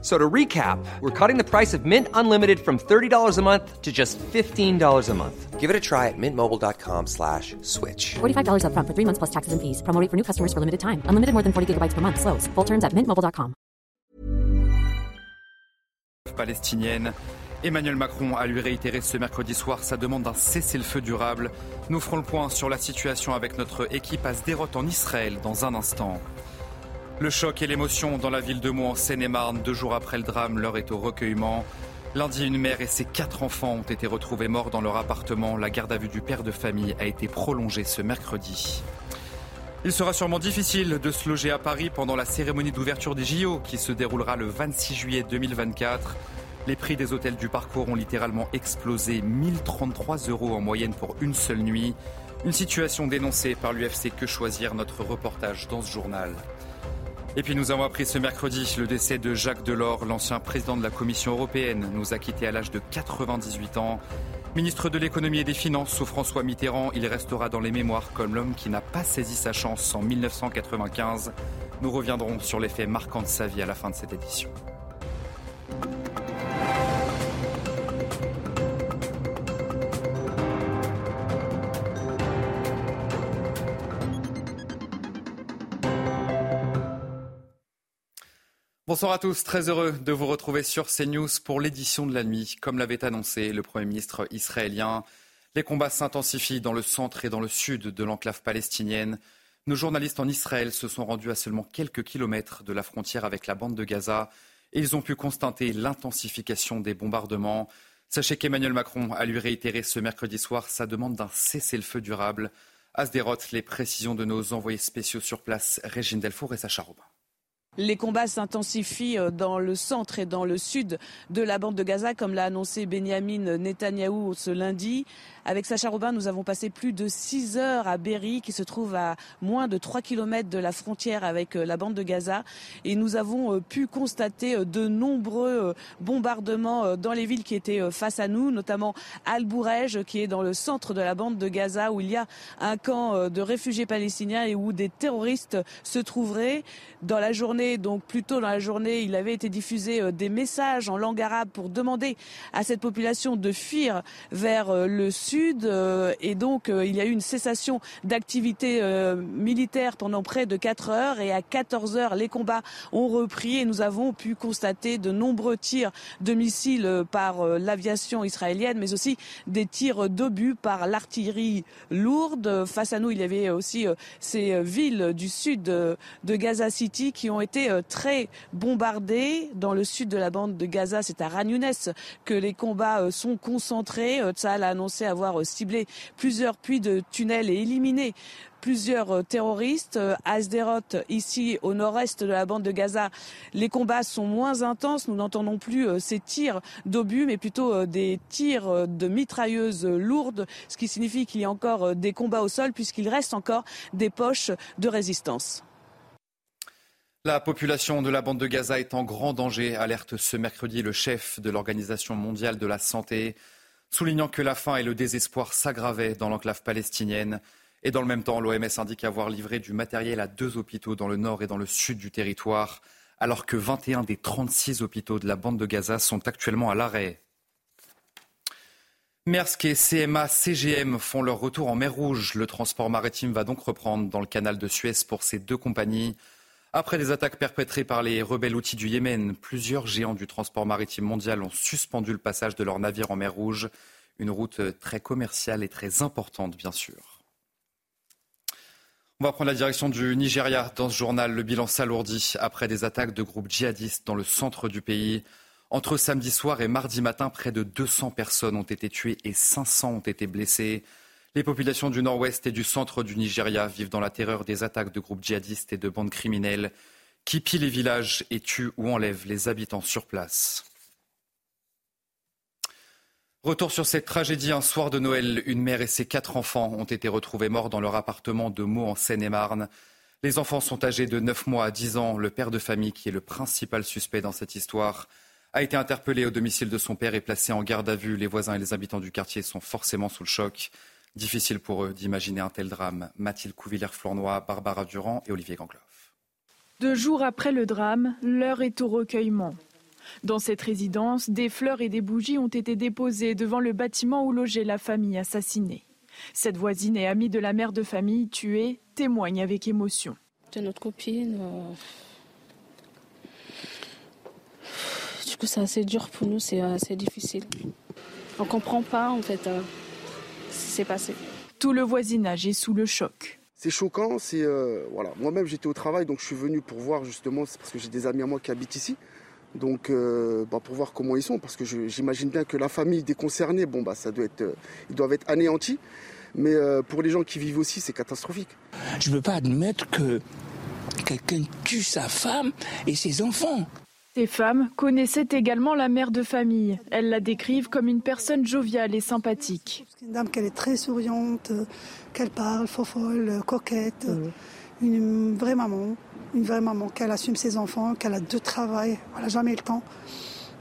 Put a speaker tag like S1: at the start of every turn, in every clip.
S1: So to recap, we're cutting the price of Mint Unlimited from $30 a month to just $15 a month.
S2: Give it a try at mintmobile.com slash switch.
S3: $45 upfront for three months plus taxes and fees. Promo rate for new customers for limited time. Unlimited more than 40 gigabytes per month. Slows. Full terms at mintmobile.com.
S4: Palestinienne. Emmanuel Macron a lui réitéré ce mercredi soir sa demande d'un cessez-le-feu durable. Nous ferons le point sur la situation avec notre équipe à Sderot en Israël dans un instant. Le choc et l'émotion dans la ville de Meaux en Seine-et-Marne, deux jours après le drame, l'heure est au recueillement. Lundi, une mère et ses quatre enfants ont été retrouvés morts dans leur appartement. La garde à vue du père de famille a été prolongée ce mercredi. Il sera sûrement difficile de se loger à Paris pendant la cérémonie d'ouverture des JO qui se déroulera le 26 juillet 2024. Les prix des hôtels du parcours ont littéralement explosé, 1033 euros en moyenne pour une seule nuit. Une situation dénoncée par l'UFC Que Choisir, notre reportage dans ce journal. Et puis nous avons appris ce mercredi le décès de Jacques Delors, l'ancien président de la Commission européenne, nous a quittés à l'âge de 98 ans. Ministre de l'économie et des finances sous François Mitterrand, il restera dans les mémoires comme l'homme qui n'a pas saisi sa chance en 1995. Nous reviendrons sur les faits marquants de sa vie à la fin de cette édition. Bonsoir à tous, très heureux de vous retrouver sur CNews pour l'édition de la nuit. Comme l'avait annoncé le Premier ministre israélien, les combats s'intensifient dans le centre et dans le sud de l'enclave palestinienne. Nos journalistes en Israël se sont rendus à seulement quelques kilomètres de la frontière avec la bande de Gaza et ils ont pu constater l'intensification des bombardements. Sachez qu'Emmanuel Macron a lui réitéré ce mercredi soir sa demande d'un cessez-le-feu durable. À Sderot, les précisions de nos envoyés spéciaux sur place, Régine Delfour et Sacha Robin.
S5: Les combats s'intensifient euh, dans le centre et dans le sud de la bande de Gaza, comme l'a annoncé Benjamin Netanyahou ce lundi. Avec Sacha Robin, nous avons passé plus de 6 heures à Berry, qui se trouve à moins de 3 km de la frontière avec euh, la bande de Gaza. Et nous avons euh, pu constater de nombreux bombardements dans les villes qui étaient face à nous, notamment Al-Bourej, qui est dans le centre de la bande de Gaza, où il y a un camp de réfugiés palestiniens et où des terroristes se trouveraient. Dans la journée, donc plus tôt dans la journée, il avait été diffusé euh, des messages en langue arabe pour demander à cette population de fuir vers euh, le sud. Euh, et donc, il y a eu une cessation d'activité militaire pendant près de 4 heures. Et à 14 heures, les combats ont repris et nous avons pu constater de nombreux tirs de missiles par l'aviation israélienne, mais aussi des tirs d'obus par l'artillerie lourde. Face à nous, il y avait aussi ces villes du sud de Gaza City qui ont été euh, très bombardés. Dans le sud de la bande de Gaza, c'est à Ragnounès que les combats euh, sont concentrés. Euh, Tsahal a annoncé avoir ciblé plusieurs puits de tunnels et éliminé plusieurs terroristes. À ici au nord-est de la bande de Gaza, les combats sont moins intenses. Nous n'entendons plus ces tirs d'obus, mais plutôt des tirs de mitrailleuses lourdes, ce qui signifie qu'il y a encore des combats au sol, puisqu'il reste encore des poches de résistance.
S4: La population de la bande de Gaza est en grand danger, alerte ce mercredi le chef de l'Organisation mondiale de la santé, soulignant que la faim et le désespoir s'aggravaient dans l'enclave palestinienne. Et dans le même temps, l'OMS indique avoir livré du matériel à deux hôpitaux dans le nord et dans le sud du territoire, alors que 21 des 36 hôpitaux de la bande de Gaza sont actuellement à l'arrêt. Maersk et CMA CGM font leur retour en mer Rouge. Le transport maritime va donc reprendre dans le canal de Suez pour ces deux compagnies. Après des attaques perpétrées par les rebelles outils du Yémen, plusieurs géants du transport maritime mondial ont suspendu le passage de leurs navires en mer Rouge. Une route très commerciale et très importante, bien sûr. On va prendre la direction du Nigeria. Dans ce journal, le bilan s'alourdit après des attaques de groupes djihadistes dans le centre du pays. Entre samedi soir et mardi matin, près de 200 personnes ont été tuées et 500 ont été blessées. Les populations du nord-ouest et du centre du Nigeria vivent dans la terreur des attaques de groupes djihadistes et de bandes criminelles qui pillent les villages et tuent ou enlèvent les habitants sur place. Retour sur cette tragédie. Un soir de Noël, une mère et ses quatre enfants ont été retrouvés morts dans leur appartement de Meaux en Seine-et-Marne. Les enfants sont âgés de 9 mois à 10 ans. Le père de famille, qui est le principal suspect dans cette histoire, a été interpellé au domicile de son père et placé en garde à vue. Les voisins et les habitants du quartier sont forcément sous le choc. Difficile pour eux d'imaginer un tel drame. Mathilde Couvillère-Flournoy, Barbara Durand et Olivier Gangloff.
S6: Deux jours après le drame, l'heure est au recueillement. Dans cette résidence, des fleurs et des bougies ont été déposées devant le bâtiment où logeait la famille assassinée. Cette voisine et amie de la mère de famille tuée témoigne avec émotion.
S7: C'est notre copine. Euh, du coup, c'est assez dur pour nous, c'est assez difficile. On comprend pas en fait euh, ce qui s'est passé.
S6: Tout le voisinage est sous le choc.
S8: C'est choquant, c'est euh, voilà. Moi-même j'étais au travail, donc je suis venu pour voir justement, c'est parce que j'ai des amis à moi qui habitent ici. Donc, euh, bah, pour voir comment ils sont, parce que j'imagine bien que la famille des concernés, bon, bah, ça doit être, euh, ils doivent être anéantis. Mais euh, pour les gens qui vivent aussi, c'est catastrophique.
S9: Je ne peux pas admettre que quelqu'un tue sa femme et ses enfants.
S6: Ces femmes connaissaient également la mère de famille. Elles la décrivent comme une personne joviale et sympathique.
S10: Une dame qu'elle est très souriante, qu'elle parle, fofolle, coquette, une vraie maman une vraie maman, qu'elle assume ses enfants, qu'elle a deux travail, elle n'a jamais le temps,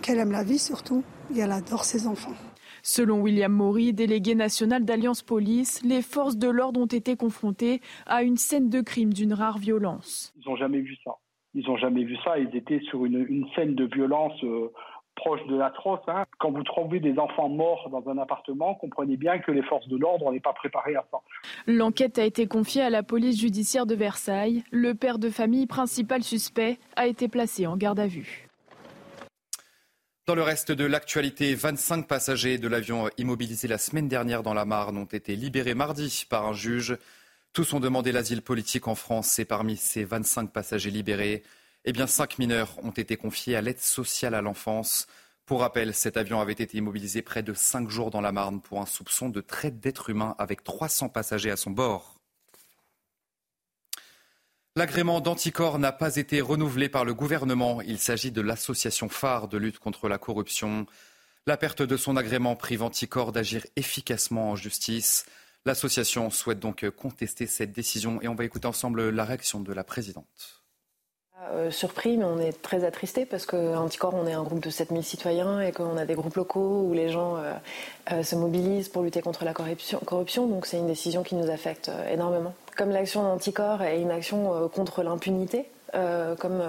S10: qu'elle aime la vie surtout, et elle adore ses enfants.
S6: Selon William Maury, délégué national d'Alliance Police, les forces de l'ordre ont été confrontées à une scène de crime d'une rare violence.
S11: Ils n'ont jamais vu ça. Ils n'ont jamais vu ça. Ils étaient sur une, scène de violence euh, proche de l'atroce. Hein. Quand vous trouvez des enfants morts dans un appartement, comprenez bien que les forces de l'ordre n'est pas préparées à ça.
S6: L'enquête a été confiée à la police judiciaire de Versailles. Le père de famille principal suspect a été placé en garde à vue.
S4: Dans le reste de l'actualité, 25 passagers de l'avion immobilisé la semaine dernière dans la Marne ont été libérés mardi par un juge. Tous ont demandé l'asile politique en France et parmi ces 25 passagers libérés, eh bien, cinq mineurs ont été confiés à l'aide sociale à l'enfance. Pour rappel, cet avion avait été immobilisé près de cinq jours dans la Marne pour un soupçon de traite d'êtres humains avec 300 passagers à son bord. L'agrément d'Anticor n'a pas été renouvelé par le gouvernement. Il s'agit de l'association phare de lutte contre la corruption. La perte de son agrément prive Anticor d'agir efficacement en justice. L'association souhaite donc contester cette décision et on va écouter ensemble la réaction de la présidente.
S12: Euh, surpris, mais on est très attristé parce qu'Anticor, on est un groupe de 7000 citoyens et qu'on a des groupes locaux où les gens euh, euh, se mobilisent pour lutter contre la corruption. corruption donc c'est une décision qui nous affecte énormément. Comme l'action d'Anticor est une action contre l'impunité, comme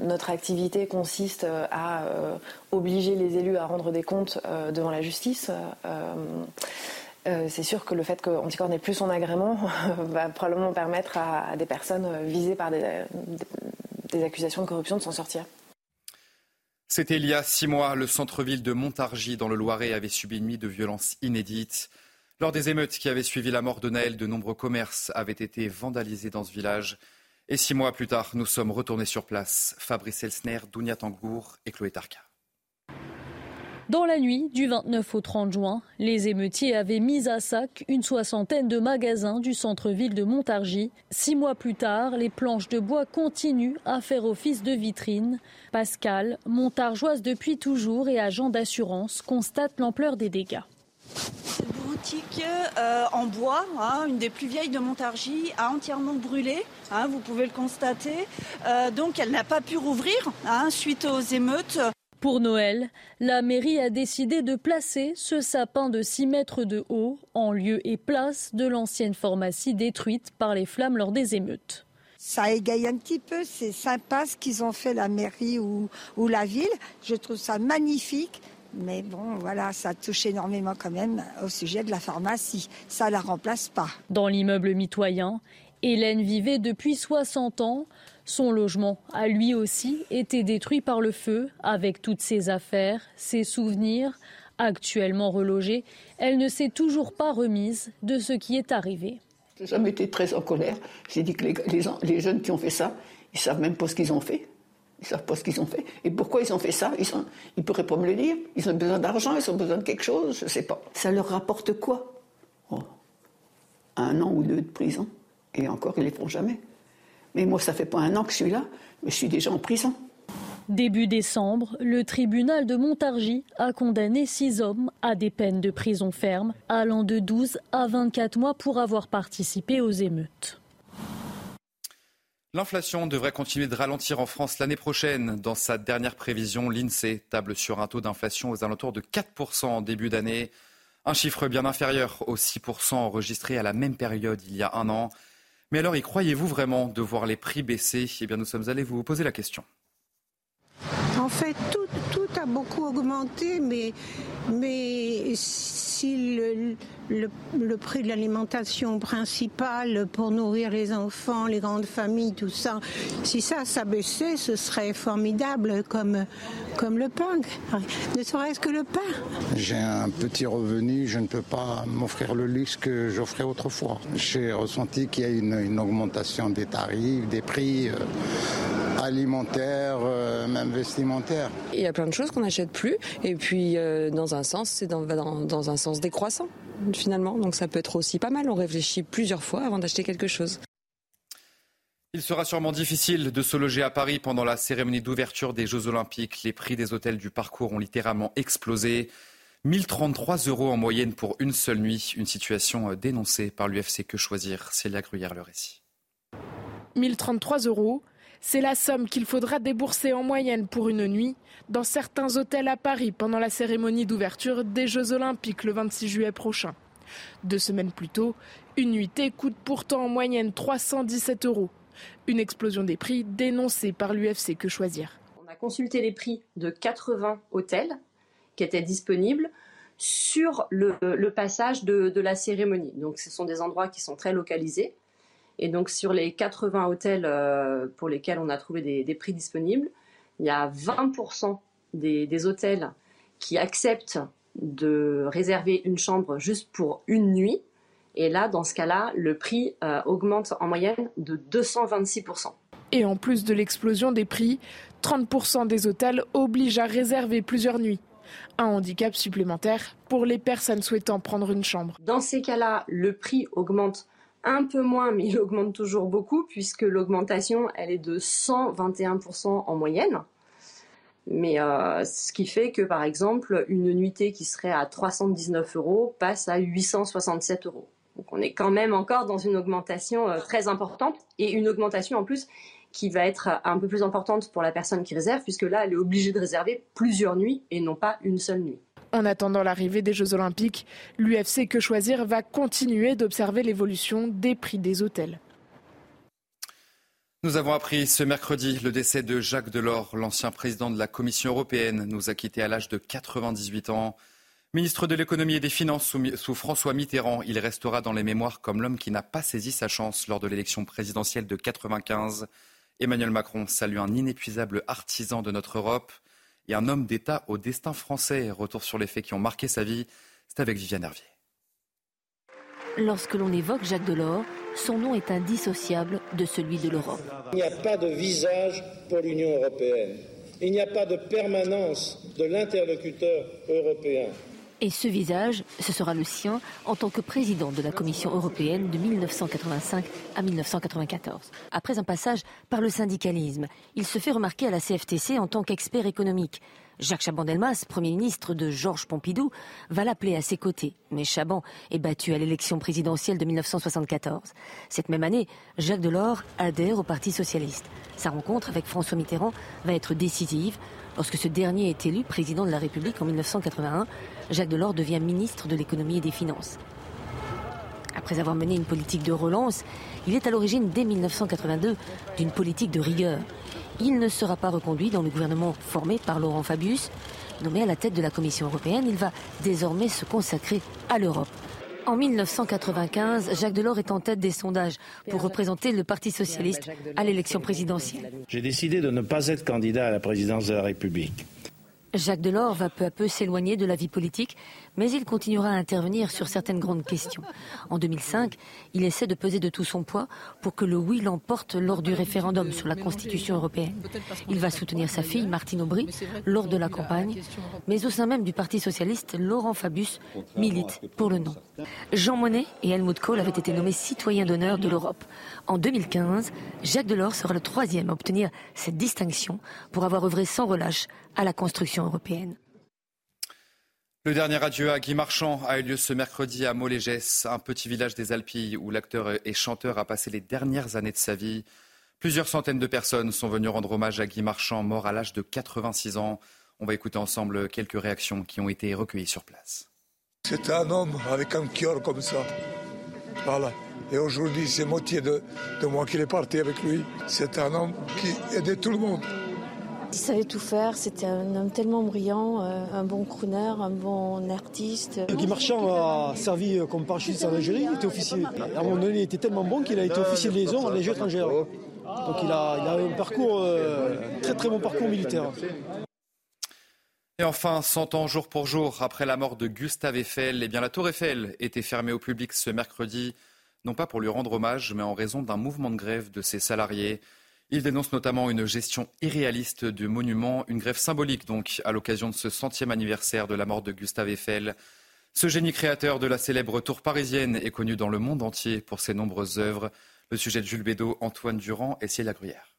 S12: notre activité consiste à obliger les élus à rendre des comptes devant la justice. Euh, c'est sûr que le fait qu'Anticor n'ait plus son agrément va probablement permettre à, des personnes visées par des, accusations de corruption de s'en sortir.
S4: C'était il y a six mois. Le centre-ville de Montargis, dans le Loiret, avait subi une nuit de violence inédite. Lors des émeutes qui avaient suivi la mort de Naël, de nombreux commerces avaient été vandalisés dans ce village. Et six mois plus tard, nous sommes retournés sur place. Fabrice Elsner, Dounia Tangour et Chloé Tarka.
S13: Dans la nuit du 29 au 30 juin, les émeutiers avaient mis à sac une soixantaine de magasins du centre-ville de Montargis. Six mois plus tard, les planches de bois continuent à faire office de vitrine. Pascal, montargeoise depuis toujours et agent d'assurance, constate l'ampleur des dégâts.
S14: Cette boutique euh, en bois, hein, une des plus vieilles de Montargis, a entièrement brûlé. Hein, vous pouvez le constater. Euh, donc elle n'a pas pu rouvrir hein, suite aux émeutes.
S13: Pour Noël, la mairie a décidé de placer ce sapin de 6 mètres de haut en lieu et place de l'ancienne pharmacie détruite par les flammes lors des émeutes.
S15: Ça égaye un petit peu, c'est sympa ce qu'ils ont fait la mairie ou, ou la ville. Je trouve ça magnifique. Mais bon, voilà, ça touche énormément quand même au sujet de la pharmacie. Ça ne la remplace pas.
S13: Dans l'immeuble mitoyen, Hélène vivait depuis 60 ans. Son logement a lui aussi été détruit par le feu, avec toutes ses affaires, ses souvenirs. Actuellement relogée, elle ne s'est toujours pas remise de ce qui est arrivé.
S16: J'ai jamais été très en colère. J'ai dit que les, jeunes qui ont fait ça, ils savent même pas ce qu'ils ont fait. Ils savent pas ce qu'ils ont fait. Et pourquoi ils ont fait ça? Ils ne pourraient pas me le dire. Ils ont besoin d'argent, ils ont besoin de quelque chose, je ne sais pas. Ça leur rapporte quoi? Oh. Un an ou deux de prison. Et encore, ils ne les font jamais. Mais moi, ça fait pas un an que je suis là, mais je suis déjà en prison.
S13: Début décembre, le tribunal de Montargis a condamné six hommes à des peines de prison ferme allant de 12 à 24 mois pour avoir participé aux émeutes.
S4: L'inflation devrait continuer de ralentir en France l'année prochaine. Dans sa dernière prévision, l'INSEE table sur un taux d'inflation aux alentours de 4% en début d'année. Un chiffre bien inférieur aux 6% enregistrés à la même période il y a un an. Mais alors, y croyez-vous vraiment de voir les prix baisser? Eh bien, nous sommes allés vous poser la question.
S8: En fait, tout, a beaucoup augmenté, mais si le, le, le prix de l'alimentation principale pour nourrir les enfants, les grandes familles, tout ça, si ça s'abaissait, ce serait formidable comme, comme le pain, ne serait-ce que le pain.
S17: J'ai un petit revenu, je ne peux pas m'offrir le luxe que j'offrais autrefois. J'ai ressenti qu'il y a une, une, augmentation des tarifs, des prix. Euh, alimentaires, euh, même vestimentaires.
S18: Il y a plein de choses qu'on n'achète plus et puis euh, dans un sens, c'est dans, dans, dans un sens décroissant finalement. Donc ça peut être aussi pas mal. On réfléchit plusieurs fois avant d'acheter quelque chose.
S4: Il sera sûrement difficile de se loger à Paris pendant la cérémonie d'ouverture des Jeux Olympiques. Les prix des hôtels du parcours ont littéralement explosé. 1033 euros en moyenne pour une seule nuit. Une situation dénoncée par l'UFC Que Choisir. Célia Gruyère, le récit.
S10: 1033 euros, c'est la somme qu'il faudra débourser en moyenne pour une nuit dans certains hôtels à Paris pendant la cérémonie d'ouverture des Jeux Olympiques le 26 juillet prochain. Deux semaines plus tôt, une nuitée coûte pourtant en moyenne 317 euros. Une explosion des prix dénoncée par l'UFC Que Choisir?
S19: On a consulté les prix de 80 hôtels qui étaient disponibles sur le, passage de, de, la cérémonie. Donc ce sont des endroits qui sont très localisés. Et donc sur les 80 hôtels euh, pour lesquels on a trouvé des, des prix disponibles, il y a 20% des, des, hôtels qui acceptent de réserver une chambre juste pour une nuit. Et là, dans ce cas-là, le prix euh, augmente en moyenne de 226%.
S10: Et en plus de l'explosion des prix, 30% des hôtels obligent à réserver plusieurs nuits. Un handicap supplémentaire pour les personnes souhaitant prendre une chambre.
S19: Dans ces cas-là, le prix augmente un peu moins, mais il augmente toujours beaucoup, puisque l'augmentation, elle est de 121% en moyenne. Mais euh, ce qui fait que, par exemple, une nuitée qui serait à 319 euros passe à 867 euros. Donc on est quand même encore dans une augmentation euh, très importante, et une augmentation en plus qui va être un peu plus importante pour la personne qui réserve, puisque là, elle est obligée de réserver plusieurs nuits et non pas une seule nuit.
S10: En attendant l'arrivée des Jeux Olympiques, l'UFC Que Choisir va continuer d'observer l'évolution des prix des hôtels.
S4: Nous avons appris ce mercredi le décès de Jacques Delors, l'ancien président de la Commission européenne, nous a quittés à l'âge de 98 ans. Ministre de l'économie et des finances sous, François Mitterrand, il restera dans les mémoires comme l'homme qui n'a pas saisi sa chance lors de l'élection présidentielle de 95. Emmanuel Macron salue un inépuisable artisan de notre Europe et un homme d'État au destin français. Retour sur les faits qui ont marqué sa vie, c'est avec Viviane Hervier.
S20: Lorsque l'on évoque Jacques Delors, son nom est indissociable de celui de l'Europe.
S21: Il n'y a pas de visage pour l'Union européenne. Il n'y a pas de permanence de l'interlocuteur européen.
S20: Et ce visage, ce sera le sien en tant que président de la Commission européenne de 1985 à 1994. Après un passage par le syndicalisme, il se fait remarquer à la CFTC en tant qu'expert économique. Jacques Chaban-Delmas, Premier ministre de Georges Pompidou, va l'appeler à ses côtés. Mais Chaban est battu à l'élection présidentielle de 1974. Cette même année, Jacques Delors adhère au Parti socialiste. Sa rencontre avec François Mitterrand va être décisive. Lorsque ce dernier est élu président de la République en 1981, Jacques Delors devient ministre de l'économie et des finances. Après avoir mené une politique de relance, il est à l'origine dès 1982 d'une politique de rigueur. Il ne sera pas reconduit dans le gouvernement formé par Laurent Fabius. Nommé à la tête de la Commission européenne, il va désormais se consacrer à l'Europe. En 1995, Jacques Delors est en tête des sondages pour représenter le Parti socialiste à l'élection présidentielle.
S22: J'ai décidé de ne pas être candidat à la présidence de la République.
S20: Jacques Delors va peu à peu s'éloigner de la vie politique, mais il continuera à intervenir sur certaines grandes questions. En 2005, il essaie de peser de tout son poids pour que le oui l'emporte lors du référendum sur la Constitution européenne. Il va soutenir sa fille, Martine Aubry, lors de la campagne, mais au sein même du Parti socialiste, Laurent Fabius milite pour le non. Jean Monnet et Helmut Kohl avaient été nommés citoyens d'honneur de l'Europe. En 2015, Jacques Delors sera le troisième à obtenir cette distinction pour avoir œuvré sans relâche à la construction européenne.
S4: Le dernier adieu à Guy Marchand a eu lieu ce mercredi à Molégès, un petit village des Alpilles où l'acteur et chanteur a passé les dernières années de sa vie. Plusieurs centaines de personnes sont venues rendre hommage à Guy Marchand, mort à l'âge de 86 ans. On va écouter ensemble quelques réactions qui ont été recueillies sur place.
S23: C'était un homme avec un cœur comme ça. Voilà. Et aujourd'hui, c'est moitié de, moi qui est parti avec lui. C'est un homme qui aidait tout le monde.
S24: Il savait tout faire, c'était un homme tellement brillant, euh, un bon crooner, un bon artiste.
S25: Guy Marchand a servi comme parachutiste en Algérie, il était officier. À un moment donné, il était tellement bon qu'il a été officier de liaison en Légion étrangère. Donc il a, il a un parcours, euh, très très bon parcours militaire.
S4: Et enfin, 100 ans jour pour jour après la mort de Gustave Eiffel, eh bien la tour Eiffel était fermée au public ce mercredi, non pas pour lui rendre hommage, mais en raison d'un mouvement de grève de ses salariés. Il dénonce notamment une gestion irréaliste du monument, une grève symbolique donc à l'occasion de ce centième anniversaire de la mort de Gustave Eiffel. Ce génie créateur de la célèbre tour parisienne est connu dans le monde entier pour ses nombreuses œuvres. Le sujet de Jules Bédot, Antoine Durand et Célia Gruyère.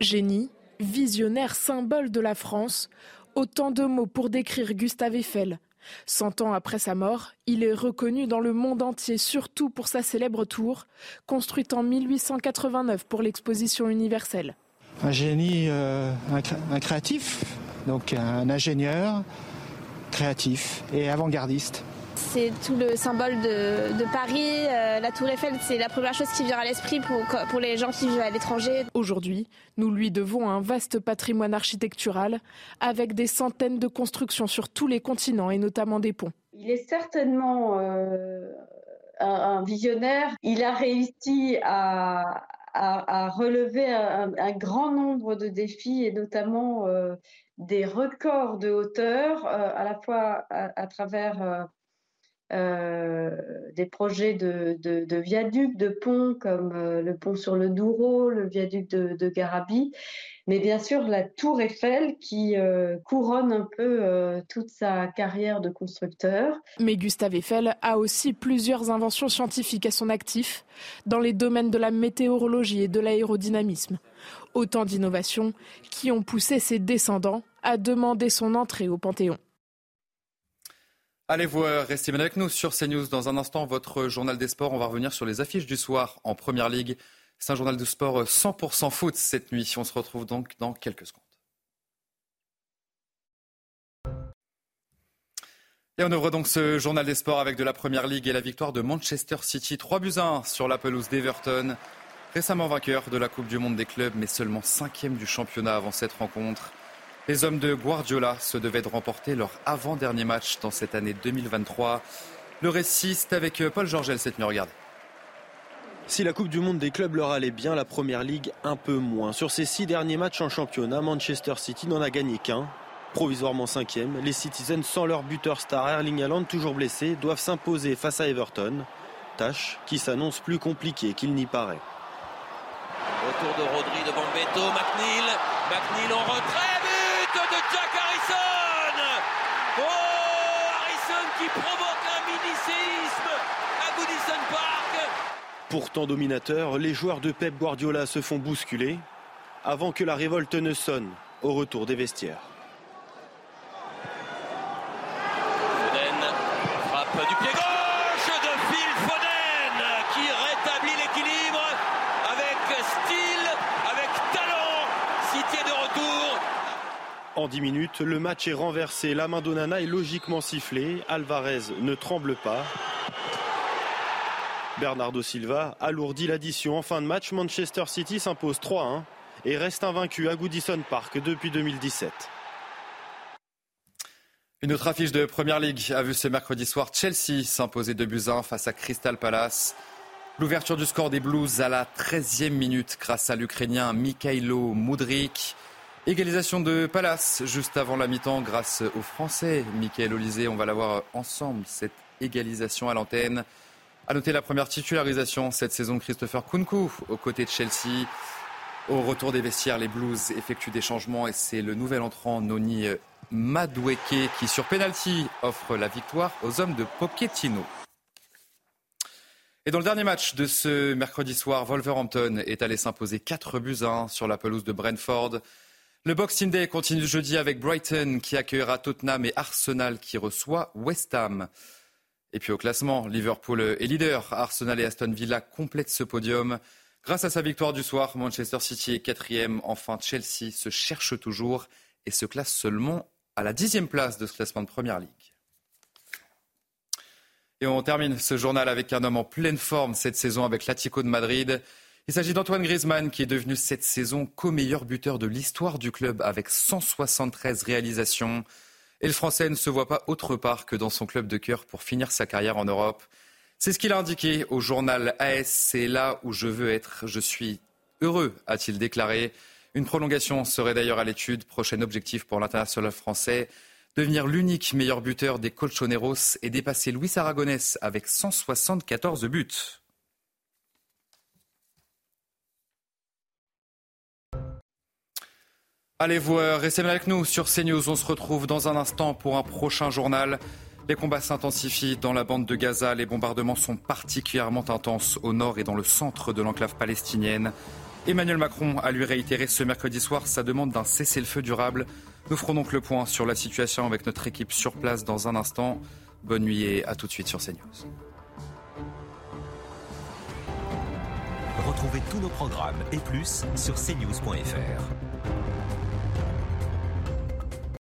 S10: Génie, visionnaire, symbole de la France, autant de mots pour décrire Gustave Eiffel. Cent ans après sa mort, il est reconnu dans le monde entier, surtout pour sa célèbre tour, construite en 1889 pour l'exposition universelle.
S26: Un génie, euh, un, créatif, donc un ingénieur créatif et avant-gardiste.
S27: C'est tout le symbole de, Paris. Euh, la tour Eiffel, c'est la première chose qui vient à l'esprit pour, pour les gens qui vivent à l'étranger.
S10: Aujourd'hui, nous lui devons un vaste patrimoine architectural avec des centaines de constructions sur tous les continents et notamment des ponts.
S28: Il est certainement euh, un, visionnaire. Il a réussi à, à, relever un, grand nombre de défis et notamment euh, des records de hauteur, à la fois à travers euh, des projets de, de, viaducs, de ponts comme euh, le pont sur le Douro, le viaduc de, de Garabi, mais bien sûr la tour Eiffel qui euh, couronne un peu toute sa carrière de constructeur.
S10: Mais Gustave Eiffel a aussi plusieurs inventions scientifiques à son actif dans les domaines de la météorologie et de l'aérodynamisme. Autant d'innovations qui ont poussé ses descendants à demander son entrée au Panthéon.
S4: Allez vous restez bien avec nous sur CNews. Dans un instant, votre journal des sports. On va revenir sur les affiches du soir en Première Ligue. C'est un journal de sport 100% foot cette nuit. On se retrouve donc dans quelques secondes. Et on ouvre donc ce journal des sports avec de la Première Ligue et la victoire de Manchester City. 3 buts 1 sur la pelouse d'Everton. Récemment vainqueur de la Coupe du Monde des clubs, mais seulement cinquième du championnat avant cette rencontre. Les hommes de Guardiola se devaient de remporter leur avant-dernier match dans cette année 2023. Le récit, c'est avec euh, Paul Georgel cette nuit. Regardez.
S29: Si la Coupe du Monde des clubs leur allait bien, la Première Ligue un peu moins. Sur ces six derniers matchs en championnat, Manchester City n'en a gagné qu'un. Provisoirement cinquième, les Citizens, sans leur buteur star Erling Haaland, toujours blessé, doivent s'imposer face à Everton. Tâche qui s'annonce plus compliquée qu'il n'y paraît.
S30: Retour de Rodri devant Beto, McNeil, McNeil en retrait de Jack Harrison Oh Harrison qui provoque un mini-séisme à Goodison Park
S29: Pourtant dominateur, les joueurs de Pep Guardiola se font bousculer avant que la révolte ne sonne au retour des vestiaires.
S30: Foden frappe du pied gauche de Phil Foden qui rétablit l'équilibre avec style, avec talent. Cité de retour
S29: en 10 minutes, le match est renversé. La main d'Onana est logiquement sifflée. Alvarez ne tremble pas. Bernardo Silva alourdit l'addition. En fin de match, Manchester City s'impose 3-1 et reste invaincu à Goodison Park depuis 2017.
S4: Une autre affiche de Première League a vu ce mercredi soir Chelsea s'imposer de buts 1 face à Crystal Palace. L'ouverture du score des Blues à la 13e minute grâce à l'Ukrainien Mikhailo Mudrik. Égalisation de Palace juste avant la mi-temps grâce aux Français. Michael Olysée, on va la voir ensemble, cette égalisation à l'antenne. À noter la première titularisation cette saison de Christopher Kunku aux côtés de Chelsea. Au retour des vestiaires, les Blues effectuent des changements et c'est le nouvel entrant Noni Madweke qui, sur penalty, offre la victoire aux hommes de Pochettino. Et dans le dernier match de ce mercredi soir, Wolverhampton est allé s'imposer 4 buts 1 sur la pelouse de Brentford. Le Boxing Day continue jeudi avec Brighton qui accueillera Tottenham et Arsenal qui reçoit West Ham. Et puis au classement, Liverpool est leader. Arsenal et Aston Villa complètent ce podium. Grâce à sa victoire du soir, Manchester City est quatrième. Enfin, Chelsea se cherche toujours et se classe seulement à la dixième place de ce classement de Première Ligue. Et on termine ce journal avec un homme en pleine forme cette saison avec l'Atico de Madrid. Il s'agit d'Antoine Griezmann qui est devenu cette saison co-meilleur buteur de l'histoire du club avec 173 réalisations. Et le Français ne se voit pas autre part que dans son club de cœur pour finir sa carrière en Europe. C'est ce qu'il a indiqué au journal AS. C'est là où je veux être. Je suis heureux, a-t-il déclaré. Une prolongation serait d'ailleurs à l'étude. Prochain objectif pour l'international français. Devenir l'unique meilleur buteur des Colchoneros et dépasser Luis Aragonès avec 174 buts. Allez, vous restez avec nous sur CNews. On se retrouve dans un instant pour un prochain journal. Les combats s'intensifient dans la bande de Gaza. Les bombardements sont particulièrement intenses au nord et dans le centre de l'enclave palestinienne. Emmanuel Macron a lui réitéré ce mercredi soir sa demande d'un cessez-le-feu durable. Nous ferons donc le point sur la situation avec notre équipe sur place dans un instant. Bonne nuit et à tout de suite sur CNews.
S31: Retrouvez tous nos programmes et plus sur cnews.fr.